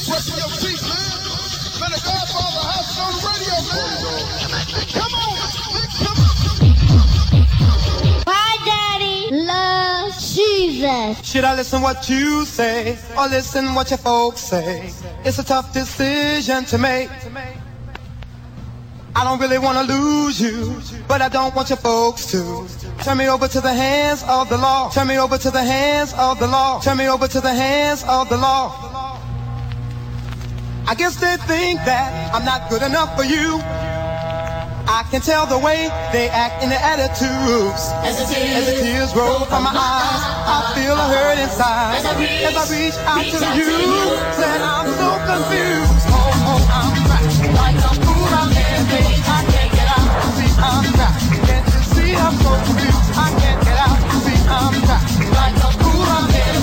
still pressing your seat, man. Man, the Godfather has it on the radio, man. Come on, come on. My daddy loves Jesus. Should I listen what you say or listen what your folks say? It's a tough decision to make. I don't really want to lose you, but I don't want your folks to. Turn me over to the hands of the law. Turn me over to the hands of the law. Turn me over to the hands of the law. I guess they think that I'm not good enough for you. I can tell the way they act in their attitudes. As the tears, As the tears roll from my eyes, I feel a hurt inside. As I reach- As I reach out reach to out you, then I'm so confused. Oh, oh, I'm trapped. Like a fool, I'm in. I can't get out. See, I'm trapped. Can't you see I'm so confused? I can't get out. See, I'm trapped. Like a fool, I'm in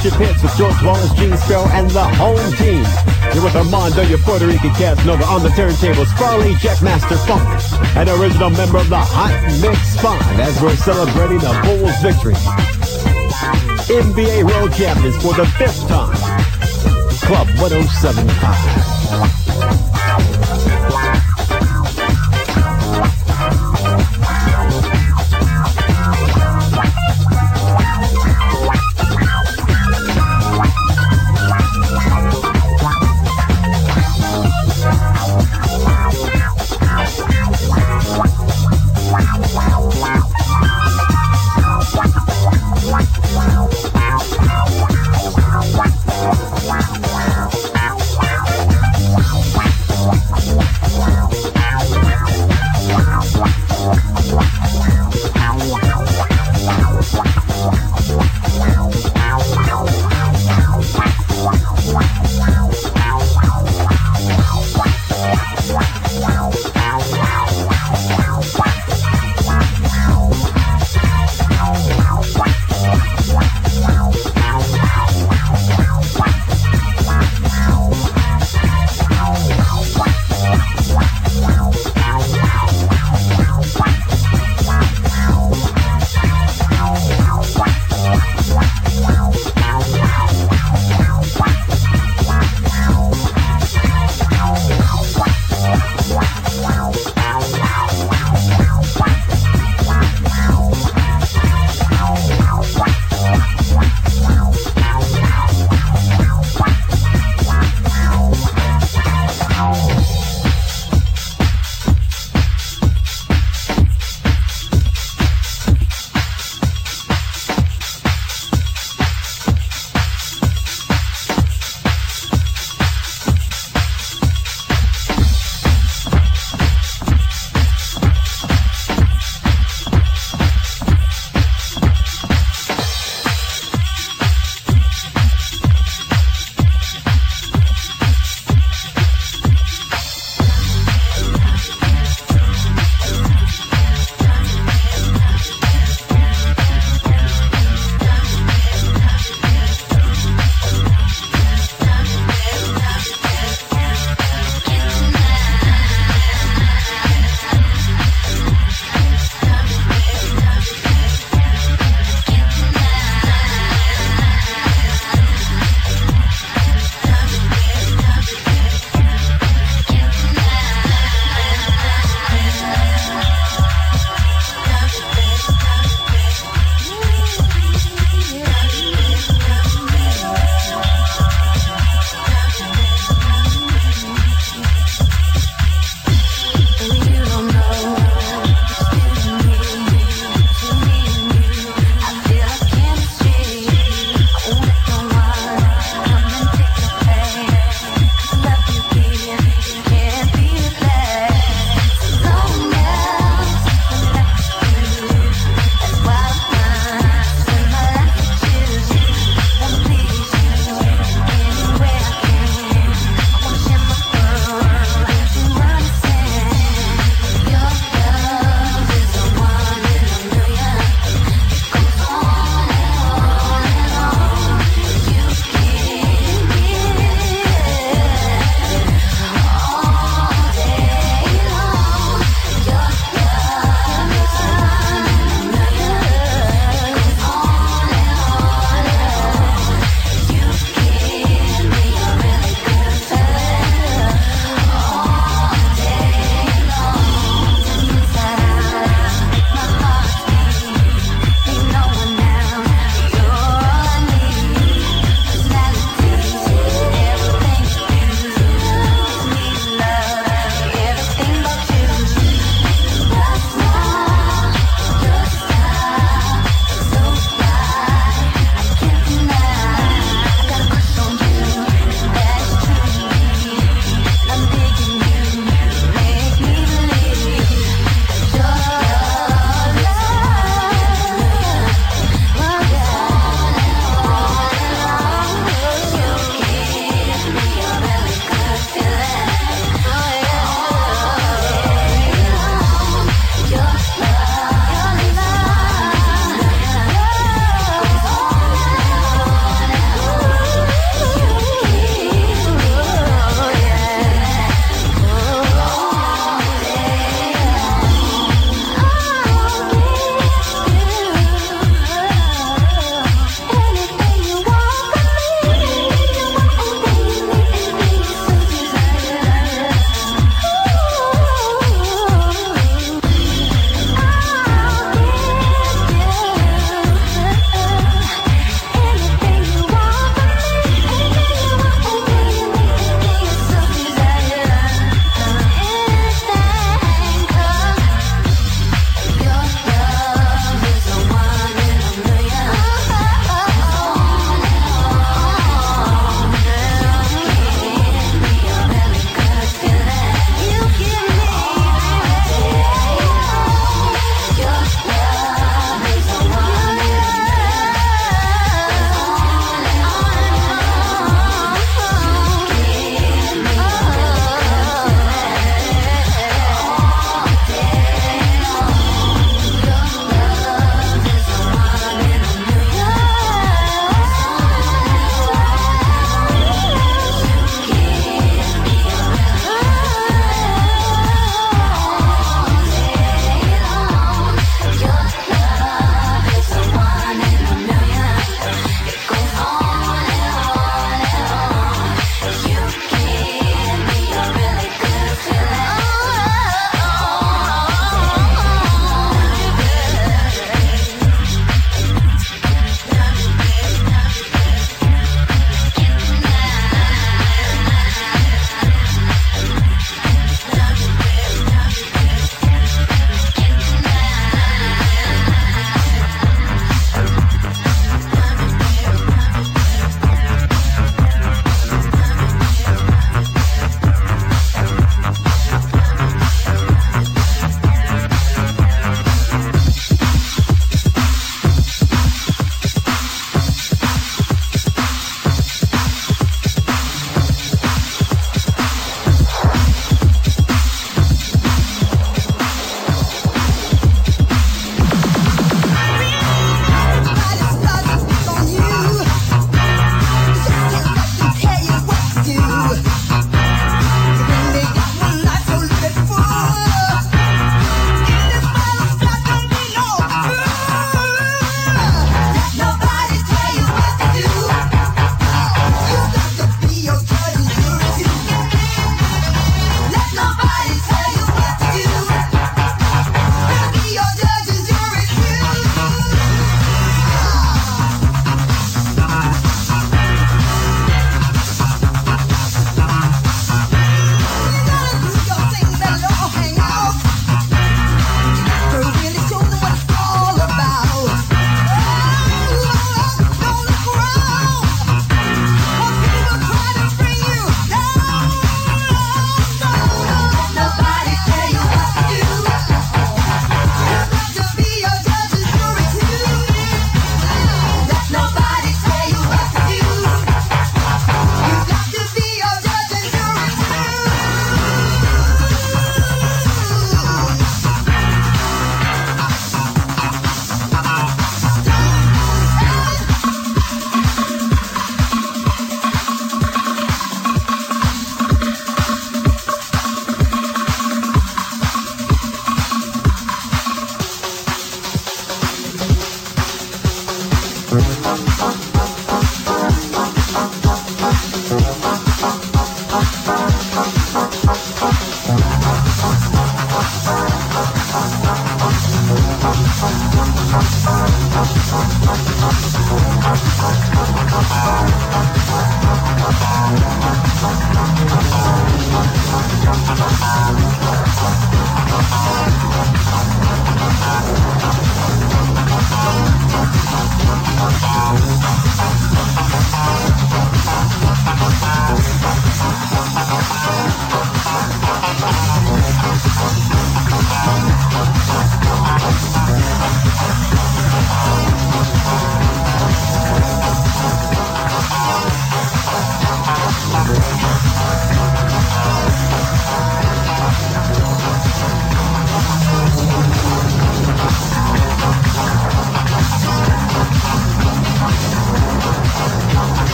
championship hits with George Wallace, Gene Sparrow, and the home team. You're with Armando, your Puerto Rican Casanova on the turntables. Farley, Jackmaster Funk, an original member of the Hot Mix 5 as we're celebrating the Bulls' victory. NBA World Champions for the fifth time. Club 1075.